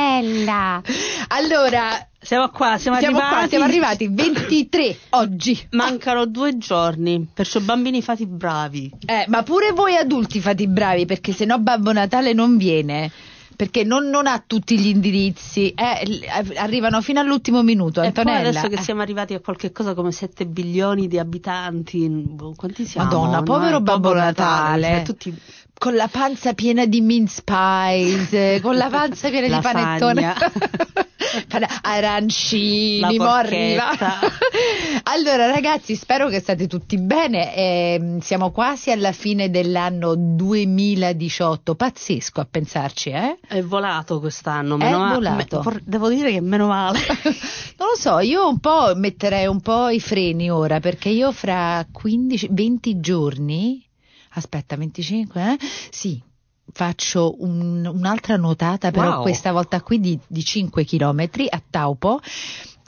Antonella. Allora, Siamo qua, siamo, siamo arrivati. qua, siamo arrivati 23 oggi. Mancano due giorni, perciò bambini fate bravi. Eh, ma pure voi adulti fate bravi perché sennò Babbo Natale non viene. Perché non, non ha tutti gli indirizzi, eh, l- arrivano fino all'ultimo minuto. E poi Antonella. adesso che eh. siamo arrivati a qualche cosa come 7 bilioni di abitanti, boh, quanti siamo? Madonna, No, povero eh, Babbo Natale. cioè, tutti con la panza piena di mince pies, con la panza piena di panettone, Pane- arancini, La mo arriva. porchetta. allora ragazzi, spero che state tutti bene. ehm, siamo quasi alla fine dell'anno 2018, pazzesco a pensarci, eh? È volato quest'anno, È meno ma- volato. me- devo dire che meno male. Non lo so, io un po' metterei un po' i freni ora perché io fra 15, 20 giorni, aspetta, 25, eh? Sì, faccio un- un'altra nuotata, però Wow. questa volta qui di, di 5 chilometri a Taupo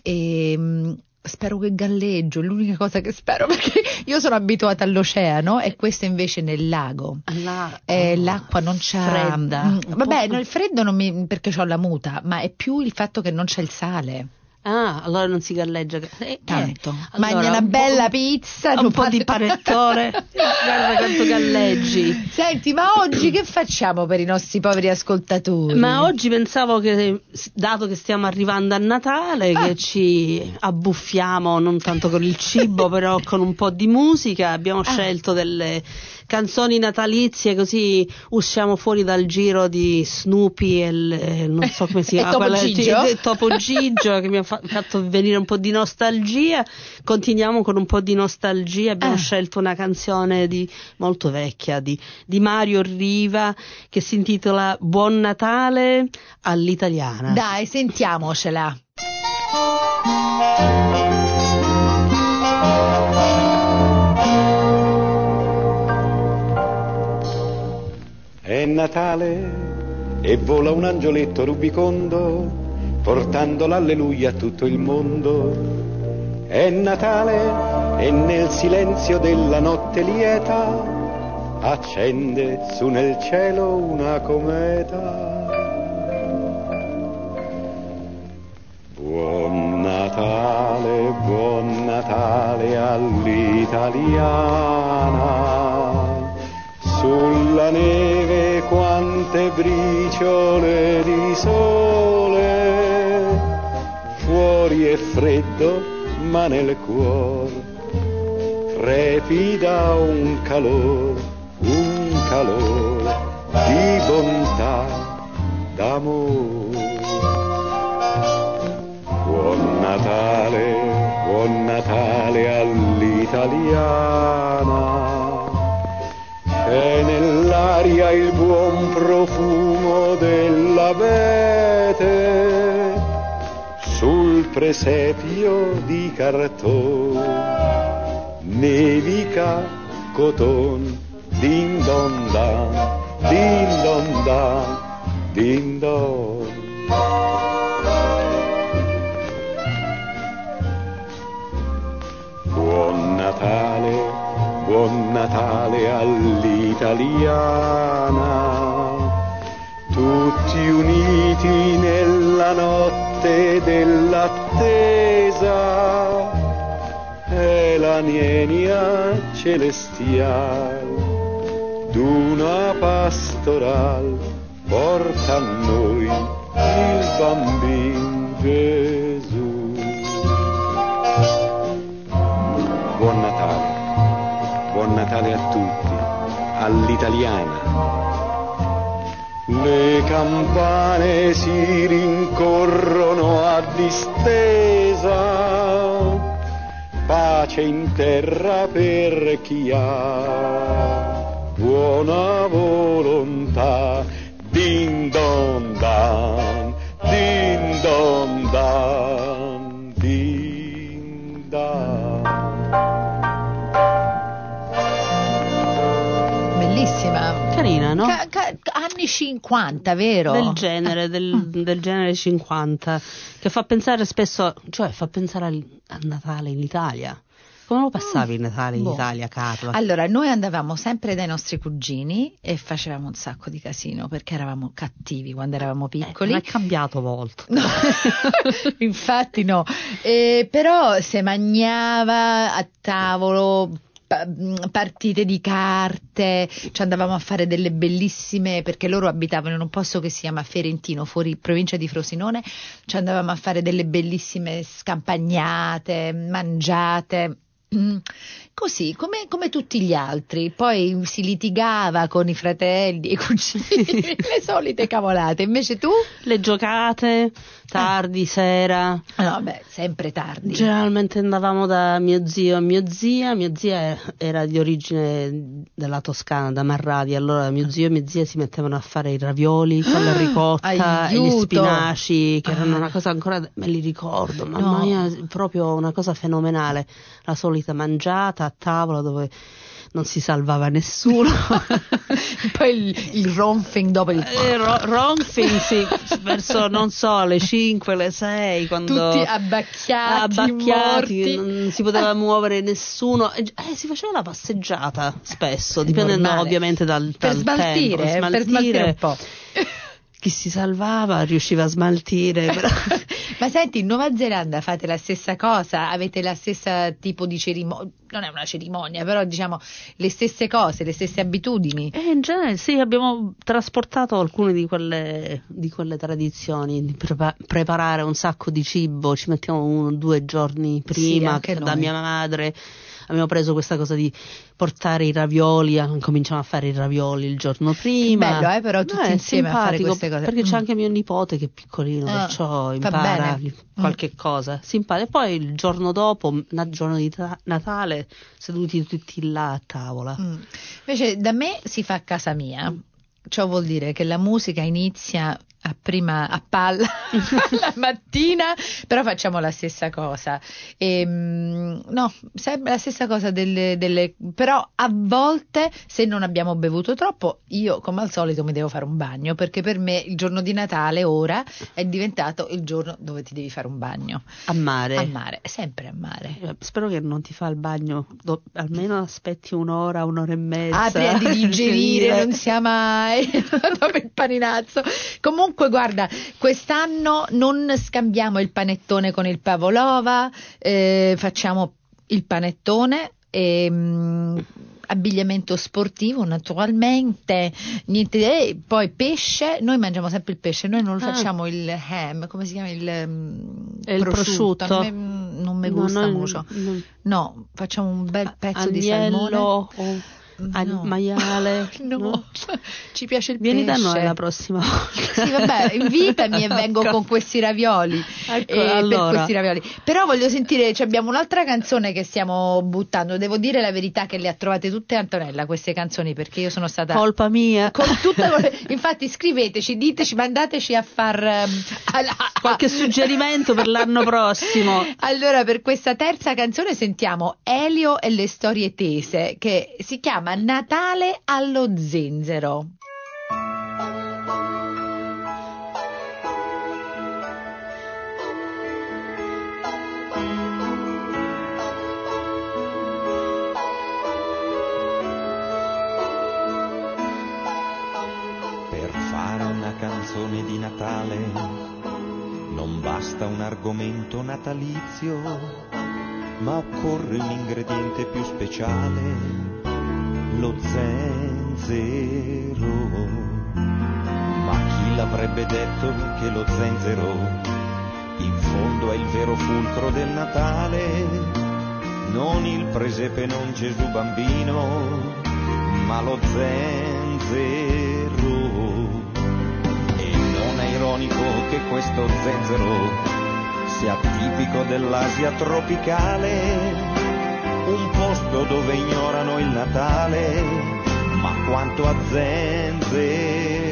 e mm, spero che galleggio, è l'unica cosa che spero perché io sono abituata all'oceano e questo invece nel lago. La- Eh, l'acqua non c'è Fredda. Mm, vabbè, po'- il freddo non mi, perché ho la muta, ma è più il fatto che non c'è il sale. Ah, allora non si galleggia. Eh, eh, Tanto. allora, Mangia una un bella pizza. Un po' di panettone. Guarda quanto galleggi. Senti, ma oggi che facciamo per i nostri poveri ascoltatori? Ma oggi pensavo che, dato che stiamo arrivando a Natale, Ah. che ci abbuffiamo non tanto con il cibo, però con un po' di musica. Abbiamo Ah. scelto delle canzoni natalizie, così usciamo fuori dal giro di Snoopy e il- non so come si chiama, Topo quella- Gigio? e Topo Gigio che mi ha fa- fatto venire un po' di nostalgia. Continuiamo con un po' di nostalgia. Abbiamo Ah. scelto una canzone di, molto vecchia di, di Mario Riva che si intitola Buon Natale all'italiana. Dai, sentiamocela. È Natale e vola un angioletto rubicondo, portando l'alleluia a tutto il mondo. È Natale e nel silenzio della notte lieta accende su nel cielo una cometa. Buon Natale, buon Natale all'italiana. Sulla neve quante briciole di sole. Fuori è freddo, ma nel cuor trepida un calore, un calore di bontà, d'amore. Buon Natale, buon Natale all'italiana. E nell'aria il buon profumo dell'abete. Sul presepio di cartone nevica coton din don dan din don dan din don. Buon Natale, buon Natale all'italiana, tutti uniti nella notte dell'attesa, e la nienia celestial d'una pastoral porta a noi il bambin Natale a tutti, all'italiana. Le campane si rincorrono a distesa, pace in terra per chi ha buona volontà. Bellissima. Carina, no? Ca- ca- anni 50, vero? del genere, del, del genere 50, che fa pensare spesso, cioè fa pensare al, a Natale in Italia. Come lo passavi il Natale in Boh. Italia, Carla? Allora, noi andavamo sempre dai nostri cugini e facevamo un sacco di casino perché eravamo cattivi quando eravamo Eh, piccoli. non è cambiato molto. No, infatti no. Eh, però se mangiava a tavolo partite di carte, ci andavamo a fare delle bellissime, perché loro abitavano in un posto che si chiama Ferentino, fuori provincia di Frosinone, ci andavamo a fare delle bellissime scampagnate, mangiate. Così, come, come tutti gli altri, poi si litigava con i fratelli e i cugini, le solite cavolate. Invece tu? Le giocate, tardi, sera. No, beh, sempre tardi. Generalmente andavamo da mio zio e mia zia. Mia zia era di origine della Toscana, da Marradi. Allora mio zio e mia zia si mettevano a fare i ravioli con la ricotta e gli Aiuto! spinaci, che erano Ah. una cosa ancora. Me li ricordo, mamma No. mia, proprio una cosa fenomenale. La solita mangiata a tavola dove non si salvava nessuno. Poi il, il ronfing dopo il... Eh, ro- Ronfing, sì, verso non so, le 5, le 6, quando Tutti abbacchiati, abbacchiati, non si poteva muovere nessuno. Eh, eh, si faceva la passeggiata spesso, dipendendo Normale. ovviamente dal, Per dal smaltire, tempo. per smaltire un po'. Chi si salvava riusciva a smaltire. però- Ma senti, in Nuova Zelanda fate la stessa cosa? Avete la stessa tipo di cerimonia? Non è una cerimonia, però diciamo le stesse cose, le stesse abitudini. Eh, in genere sì, abbiamo trasportato alcune di quelle, di quelle tradizioni, di prepa- preparare un sacco di cibo, ci mettiamo uno o due giorni prima anche da noi. mia madre. Abbiamo preso questa cosa di portare i ravioli, eh, cominciamo a fare i ravioli il giorno prima. Bello, eh, però tutti è insieme a fare queste cose. Perché c'è Mm. anche mio nipote che è piccolino, Ah, perciò impara bene. qualche cosa. Simpatico. E poi il giorno dopo, il giorno di ta- Natale, seduti tutti là a tavola. Mm. Invece da me si fa a casa mia. Ciò vuol dire che la musica inizia a prima a palla la mattina, però facciamo la stessa cosa. Ehm, no, sempre la stessa cosa delle, delle- però a volte se non abbiamo bevuto troppo, io come al solito mi devo fare un bagno, perché per me il giorno di Natale ora è diventato il giorno dove ti devi fare un bagno. A mare. A mare, sempre a mare. Eh, Spero che non ti fa il bagno, do- almeno aspetti un'ora, un'ora e mezza. Ah, prima di digerire, non sia mai dopo il paninazzo. Comunque, guarda, quest'anno non scambiamo il panettone con il pavlova, eh, facciamo il panettone e mm, abbigliamento sportivo naturalmente niente e poi pesce noi mangiamo sempre il pesce noi non lo Ah. facciamo il ham come si chiama il, mm, E il prosciutto? non mi, non mi No, gusta noi- mucho no. no facciamo un bel pezzo di Agnello salmone o al No. maiale. No, ci piace il Vieni da pesce. noi la prossima volta. Sì, vabbè, invitami e vengo Ecco. con questi ravioli. Ecco, eh, allora. Per questi ravioli. Però voglio sentire, cioè, abbiamo un'altra canzone che stiamo buttando. Devo dire la verità che le ha trovate tutte Antonella queste canzoni perché io sono stata Colpa mia. con tutte infatti scriveteci, diteci, mandateci a far ehm, alla- Qualche suggerimento per l'anno prossimo. Allora, per questa terza canzone sentiamo Elio e le storie tese, che si chiama Natale allo zenzero. Per fare una canzone di Natale non basta un argomento natalizio, ma occorre un ingrediente più speciale, lo zenzero. Ma chi l'avrebbe detto che lo zenzero in fondo è il vero fulcro del Natale? Non il presepe, non Gesù bambino, ma lo zenzero. E non è ironico che questo zenzero sia tipico dell'Asia tropicale, posto dove ignorano il Natale, ma quanto a zenzero,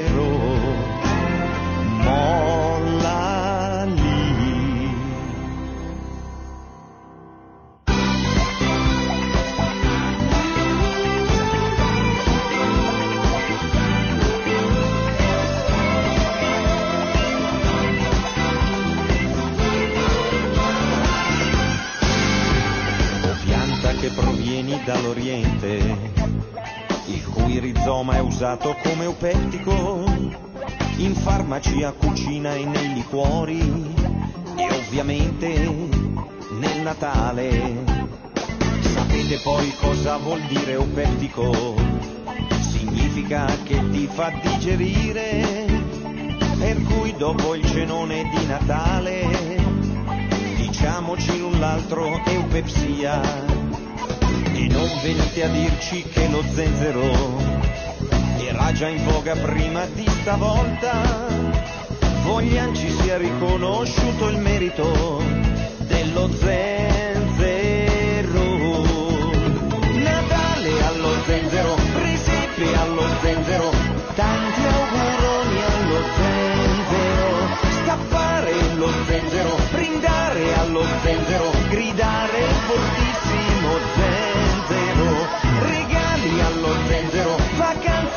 usato come eupettico in farmacia, cucina e nei liquori e ovviamente nel Natale. Sapete poi cosa vuol dire eupettico? Significa che ti fa digerire, per cui dopo il cenone di Natale diciamoci l'un l'altro eupepsia e non venite a dirci che lo zenzero già in voga prima di stavolta. Voglian ci sia riconosciuto il merito dello zenzero. Natale allo zenzero presepe allo zenzero tanti auguroni allo zenzero. Scappare lo zenzero brindare allo zenzero gridare fortissimo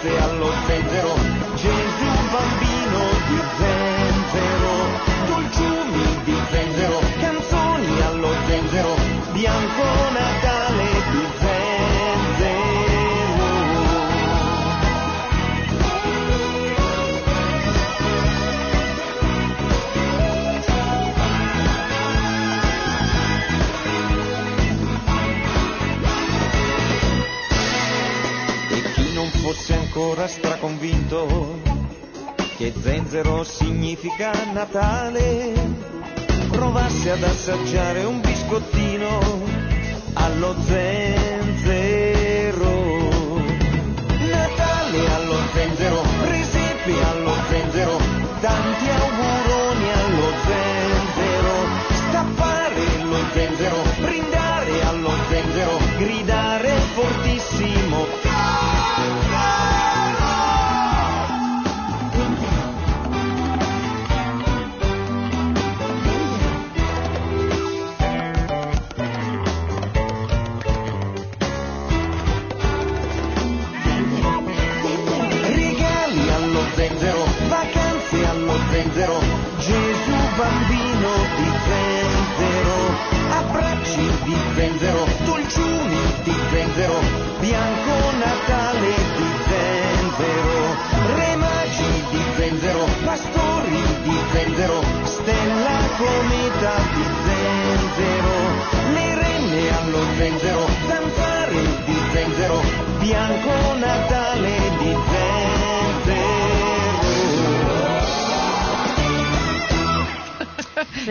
vacanze allo zenzero. Gesù bambino di zenzero dolciumi di zenzero canzoni allo zenzero bianco fosse ancora straconvinto che zenzero significa Natale, provasse ad assaggiare un biscottino allo zenzero. Natale allo zenzero, bambino di zenzero, abbracci di zenzero, dolciumi di zenzero, bianco Natale di zenzero, re magi di zenzero, pastori di zenzero, stella cometa di zenzero, le renne allo zenzero, zanzare di zenzero, bianco Natale di zenzero.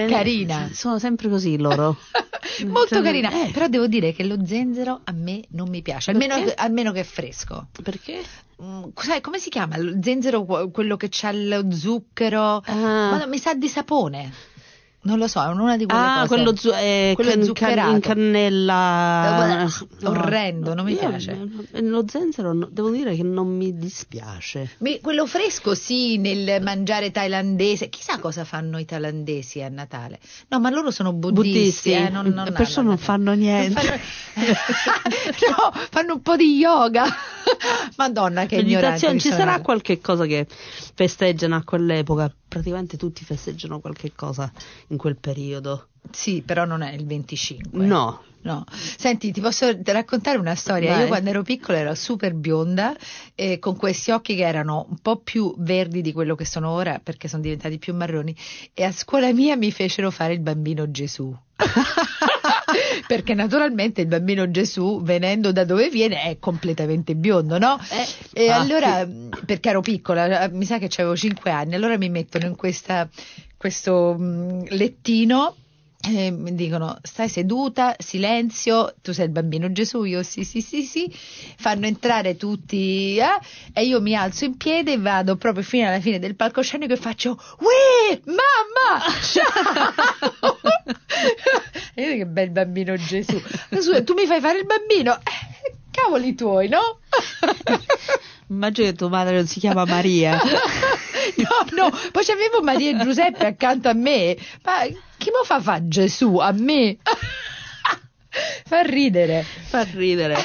Carina. Sono sempre così loro. Molto Cioè, carina, eh. però devo dire che lo zenzero a me non mi piace, almeno, almeno che è fresco. Perché? Mm, sai, come si chiama? Lo zenzero, que- quello che c'ha lo zucchero? Ah. Mi sa di sapone. Non lo so, è una di quelle Ah, cose. quello, zu- eh, Quello can- zuccherato. in cannella. Eh, orrendo, non mi piace. eh, Lo zenzero no- devo dire che non mi dispiace. Mi- Quello fresco sì, nel mangiare thailandese. Chissà cosa fanno i thailandesi a Natale. No, ma loro sono buddisti. Buddisti, eh, non, non perciò non fanno niente. Non fanno- no, fanno un po' di yoga. Madonna, che. Meditazione, ci sono. sarà qualche cosa che festeggiano a quell'epoca. Praticamente tutti festeggiano qualche cosa in quel periodo. Sì, però non è il 25. No. No. Senti, ti posso raccontare una storia. Vai. Io quando ero piccola ero super bionda, eh, con questi occhi che erano un po' più verdi di quello che sono ora, perché sono diventati più marroni, e a scuola mia mi fecero fare il bambino Gesù. perché naturalmente il bambino Gesù, venendo da dove viene, è completamente biondo, no? Eh, e ah, allora, perché ero piccola, mi sa che avevo 5 anni, allora mi mettono in questa, questo mm, lettino e mi dicono stai seduta, silenzio, tu sei il bambino Gesù, io sì sì sì sì, fanno entrare tutti eh, e io mi alzo in piedi e vado proprio fino alla fine del palcoscenico e faccio Uè, mamma, ciao! e che bel bambino Gesù, tu mi fai fare il bambino? Eh, cavoli tuoi, no? Immagino che tua madre non si chiama Maria. No, no, poi c'avevo Maria e Giuseppe accanto a me. Ma chi mi fa fa Gesù a me? Fa ridere. Fa ridere.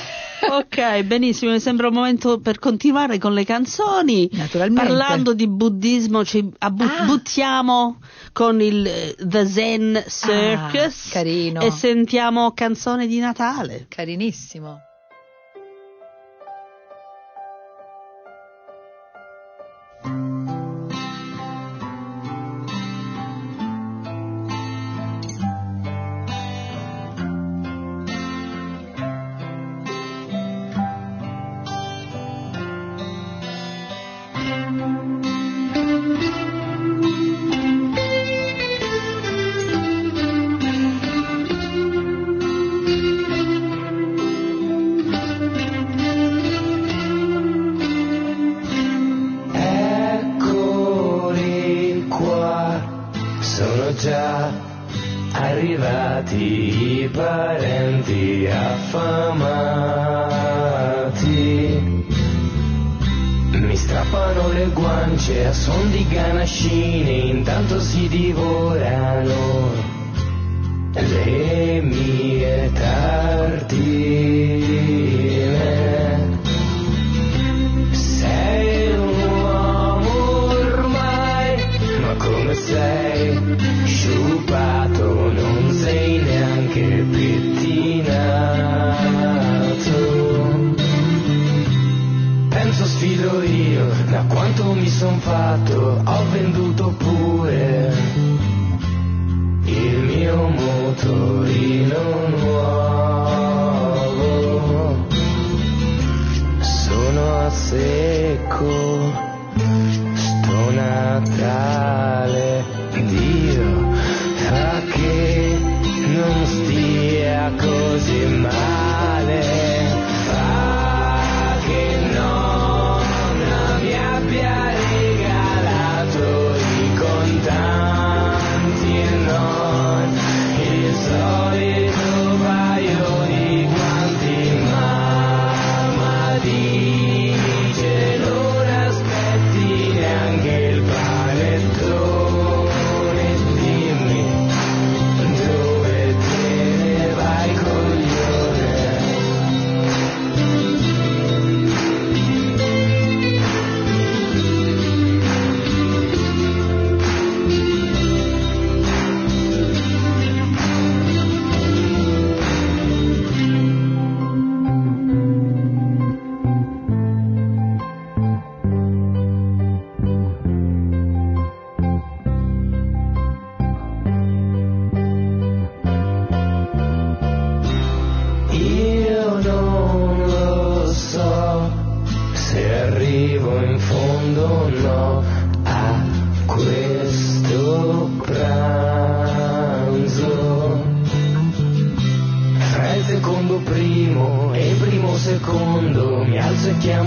Ok, benissimo, mi sembra un momento per continuare con le canzoni. Naturalmente. Parlando di buddismo, ci abbu- Ah. buttiamo con il eh, The Zen Circus Ah, carino. e sentiamo canzone di Natale. Carinissimo.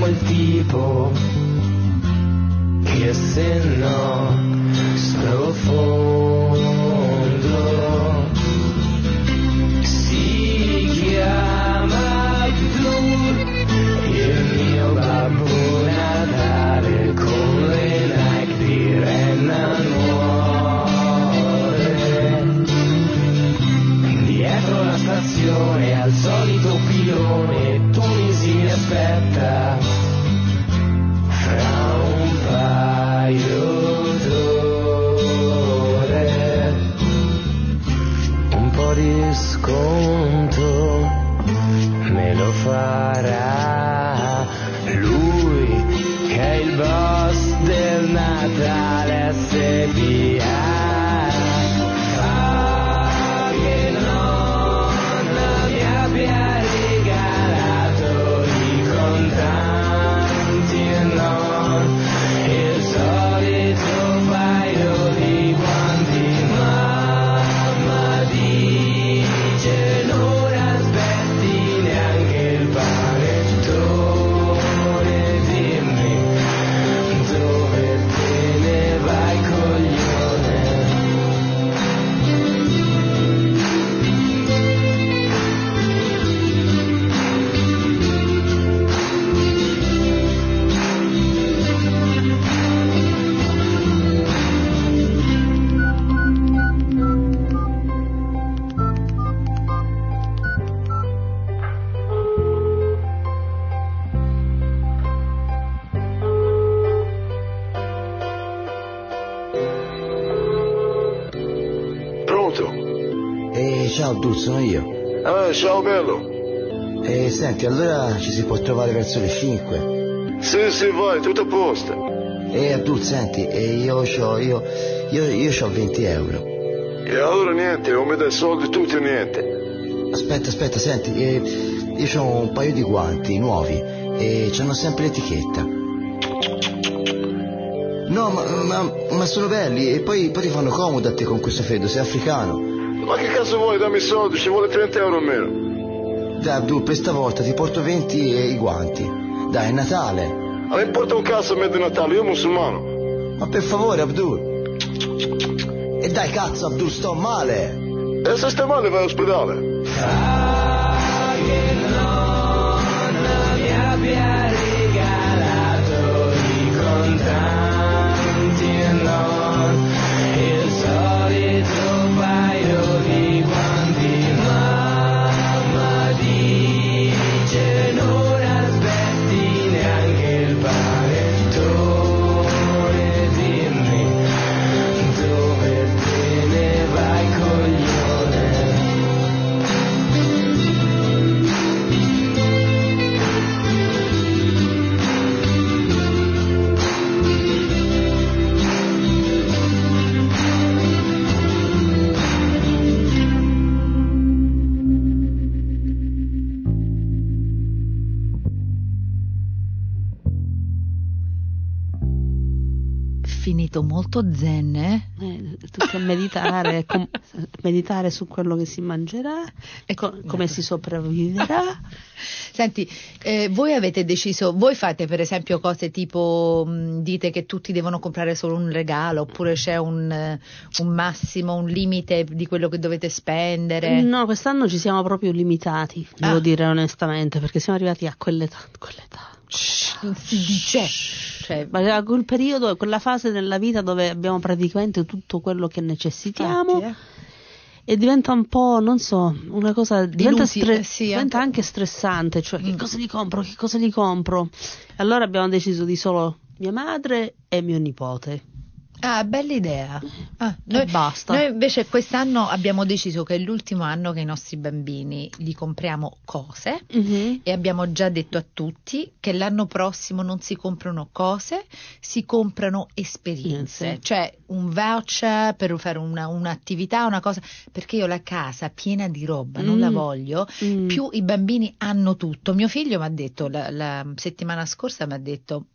Chiamo il tipo che se no sprofondo si chiama Abdul il mio babbo Natale con le Nike di renna nuove dietro la stazione al solito pilone sconto me lo farà lui che è il boss Pronto? E ciao Abdul, sono io. Ah, ciao bello. E senti, allora ci si può trovare verso le 5. Sì, sì, vai, tutto a posto. E Abdul, senti, io c'ho, io, io, io c'ho 20 euro. E allora niente, non mi dai soldi tutti o niente. Aspetta, aspetta, senti, eh, io ho un paio di guanti nuovi e c'hanno sempre l'etichetta. No, ma, ma, ma sono belli e poi, poi ti fanno comodo a te con questo freddo, sei africano. Ma che cazzo vuoi? Dammi i soldi, ci vuole 30 euro almeno. Dai Abdul, per stavolta ti porto 20 e i guanti. Dai, è Natale. Ma mi importa un cazzo a me di Natale, io musulmano. Ma per favore Abdul. E dai cazzo Abdul, sto male. E se stai male vai all'ospedale. mi molto zen, eh? Eh, tutti a meditare, com- meditare su quello che si mangerà e co- come si sopravviverà. Senti, eh, voi avete deciso, voi fate per esempio cose tipo mh, dite che tutti devono comprare solo un regalo oppure c'è un, un massimo, un limite di quello che dovete spendere? No, quest'anno ci siamo proprio limitati, devo Ah. dire onestamente, perché siamo arrivati a quell'età. quell'età. Non si dice. Cioè, Ma quel periodo, quella fase della vita dove abbiamo praticamente tutto quello che necessitiamo infatti, eh. e diventa un po', non so, una cosa diventa, Inutile, stre- sì, diventa anche- anche stressante, cioè che Mm. cosa li compro, che cosa li compro. Allora abbiamo deciso di solo mia madre e mio nipote. Ah, bella idea. Ah, noi, basta. noi invece quest'anno abbiamo deciso che è l'ultimo anno che i nostri bambini gli compriamo cose Mhm. e abbiamo già detto a tutti che l'anno prossimo non si comprano cose, si comprano esperienze, Sì. cioè un voucher per fare una- un'attività, una cosa, perché io la casa piena di roba non Mm. la voglio, Mm. più i bambini hanno tutto. Mio figlio mi ha detto, la, la settimana scorsa mi ha detto,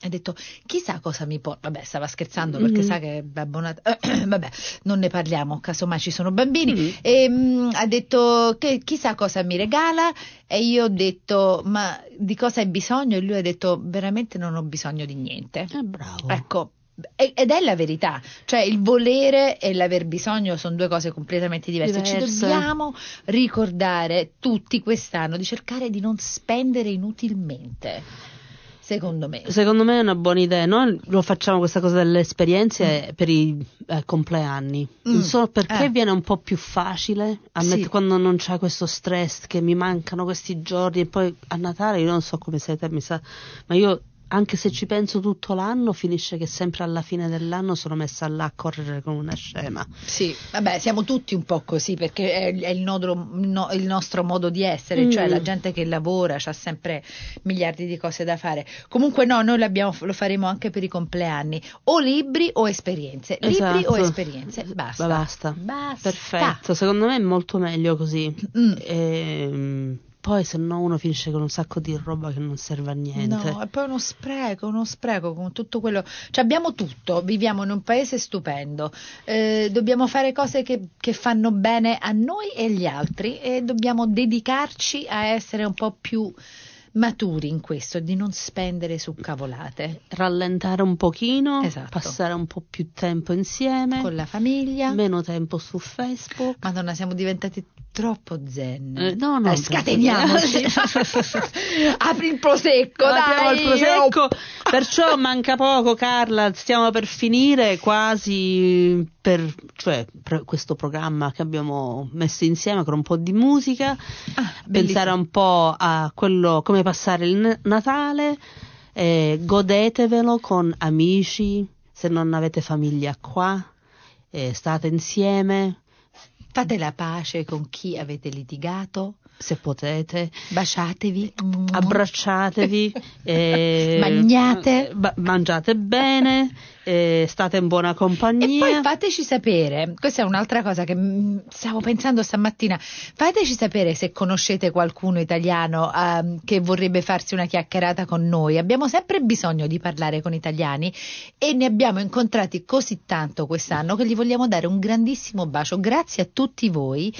ha detto chissà cosa mi porta vabbè stava scherzando perché Mhm. sa che è Babbo Natale vabbè non ne parliamo casomai ci sono bambini Mhm. e mm, ha detto che chissà cosa mi regala e io ho detto ma di cosa hai bisogno e lui ha detto veramente non ho bisogno di niente Eh, bravo. ecco ed è la verità, cioè il volere e l'aver bisogno sono due cose completamente diverse. Ci Diverse. dobbiamo ricordare tutti quest'anno di cercare di non spendere inutilmente, secondo me. Secondo me è una buona idea. Noi lo facciamo questa cosa delle esperienze per i eh, compleanni. Non Mm. so perché Eh. viene un po' più facile a Sì. mettere- quando non c'è questo stress che mi mancano questi giorni e poi a Natale io non so come siete, mi sa, ma io anche se ci penso tutto l'anno finisce che sempre alla fine dell'anno sono messa là a correre come una scema. Sì, vabbè, siamo tutti un po' così perché è, è il, nodro- no- il nostro modo di essere, Mm. cioè la gente che lavora ha sempre miliardi di cose da fare. Comunque no, noi lo faremo anche per i compleanni, o libri o esperienze, libri Esatto. o esperienze, basta. Basta. Basta. Perfetto, secondo me è molto meglio così. Mm. Ehm, poi se no uno finisce con un sacco di roba che non serve a niente. No, e poi uno spreco, uno spreco con tutto quello. Cioè abbiamo tutto, viviamo in un paese stupendo, eh, dobbiamo fare cose che, che fanno bene a noi e agli altri e dobbiamo dedicarci a essere un po' più maturi in questo, di non spendere su cavolate rallentare un pochino, Esatto. passare un po' più tempo insieme, con la famiglia. meno tempo su Facebook. Madonna, siamo diventati troppo zen. Eh, no, no, Eh, scateniamoci. Apri il prosecco, Apriamo dai. il prosecco, perciò manca poco Carla, stiamo per finire quasi per cioè, per questo programma che abbiamo messo insieme con un po' di musica, Ah, pensare bellissimo. un po' a quello come passare il Natale, eh, godetevelo con amici, se non avete famiglia qua, eh, state insieme Fate la pace con chi avete litigato. Se potete. Baciatevi. abbracciatevi, eh, Magnate. eh, ba- mangiate bene, eh, state in buona E compagnia. poi fateci sapere, questa è un'altra cosa che mm, stavo pensando stamattina, fateci sapere se conoscete qualcuno italiano ehm, che vorrebbe farsi una chiacchierata con noi. Abbiamo sempre bisogno di parlare con italiani e ne abbiamo incontrati così tanto quest'anno che gli vogliamo dare un grandissimo bacio. Grazie a tutti voi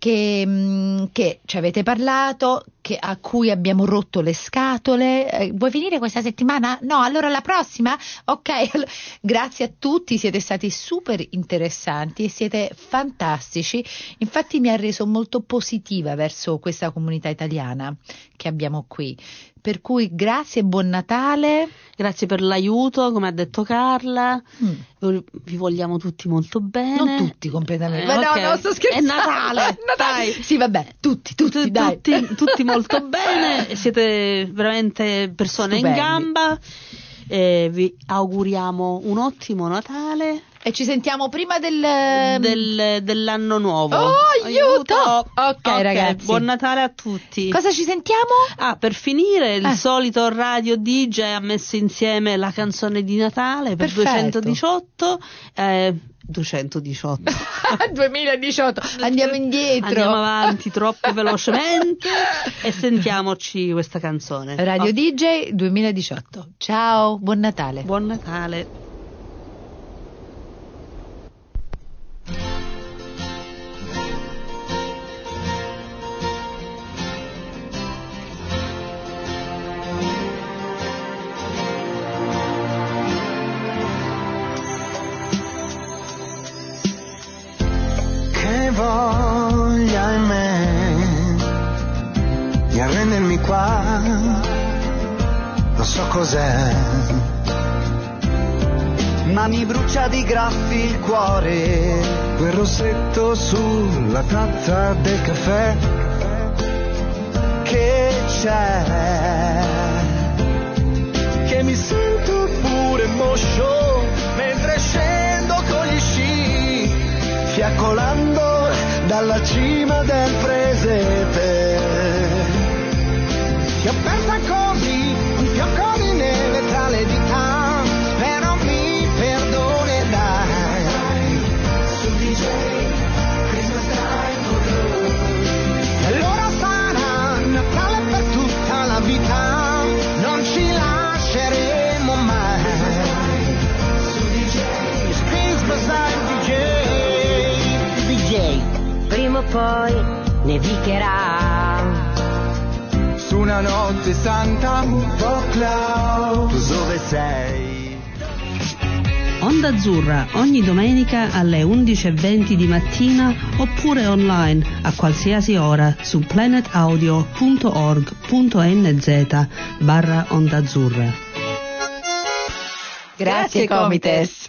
che, mm, che ci avete parlato, che- a cui abbiamo rotto le scatole. Eh, vuoi finire questa settimana? No, allora la prossima? Ok, grazie a tutti, siete stati super interessanti e siete fantastici. Infatti mi ha reso molto positiva verso questa comunità italiana che abbiamo qui. Per cui grazie e buon Natale. Grazie per l'aiuto, come ha detto Carla. Mm. Vi vogliamo tutti molto bene. Non tutti completamente. Eh, Ma ok. no, no, sto scherzando. È Natale, dai. Sì, vabbè, tutti, tutti, tutti, tutti molto bene, siete veramente persone Stupendi. in gamba. Eh, vi auguriamo un ottimo Natale E ci sentiamo prima del... del- dell'anno nuovo. Oh, aiuto! Ok, ragazzi. Buon Natale a tutti. Cosa ci sentiamo? Ah, per finire, il Eh. solito radio DJ ha messo insieme la canzone di Natale per Perfetto. 218. Eh, 218. 2018, andiamo indietro. Andiamo avanti troppo velocemente e sentiamoci questa canzone. Radio Oh, DJ 2018. Ciao, buon Natale. Buon Natale. Qua, non so cos'è, ma mi brucia di graffi il cuore, quel rossetto sulla tazza del caffè che c'è, che mi sento pure moscio mentre scendo con gli sci fiaccolando dalla cima del presepe ti ho persa così, un fiocco di neve tra le dita, spero mi perdonerai. Su DJ, Christmas time for E allora sarà Natale per tutta la vita, non ci lasceremo mai. Su DJ, Christmas time DJ. DJ, prima o poi nevicherà Notte santa cloud. Tu dove sei? Onda Azzurra ogni domenica alle 11.20 di mattina oppure online a qualsiasi ora su planetaudio.org.nz barra Onda Azzurra. Grazie, Comites.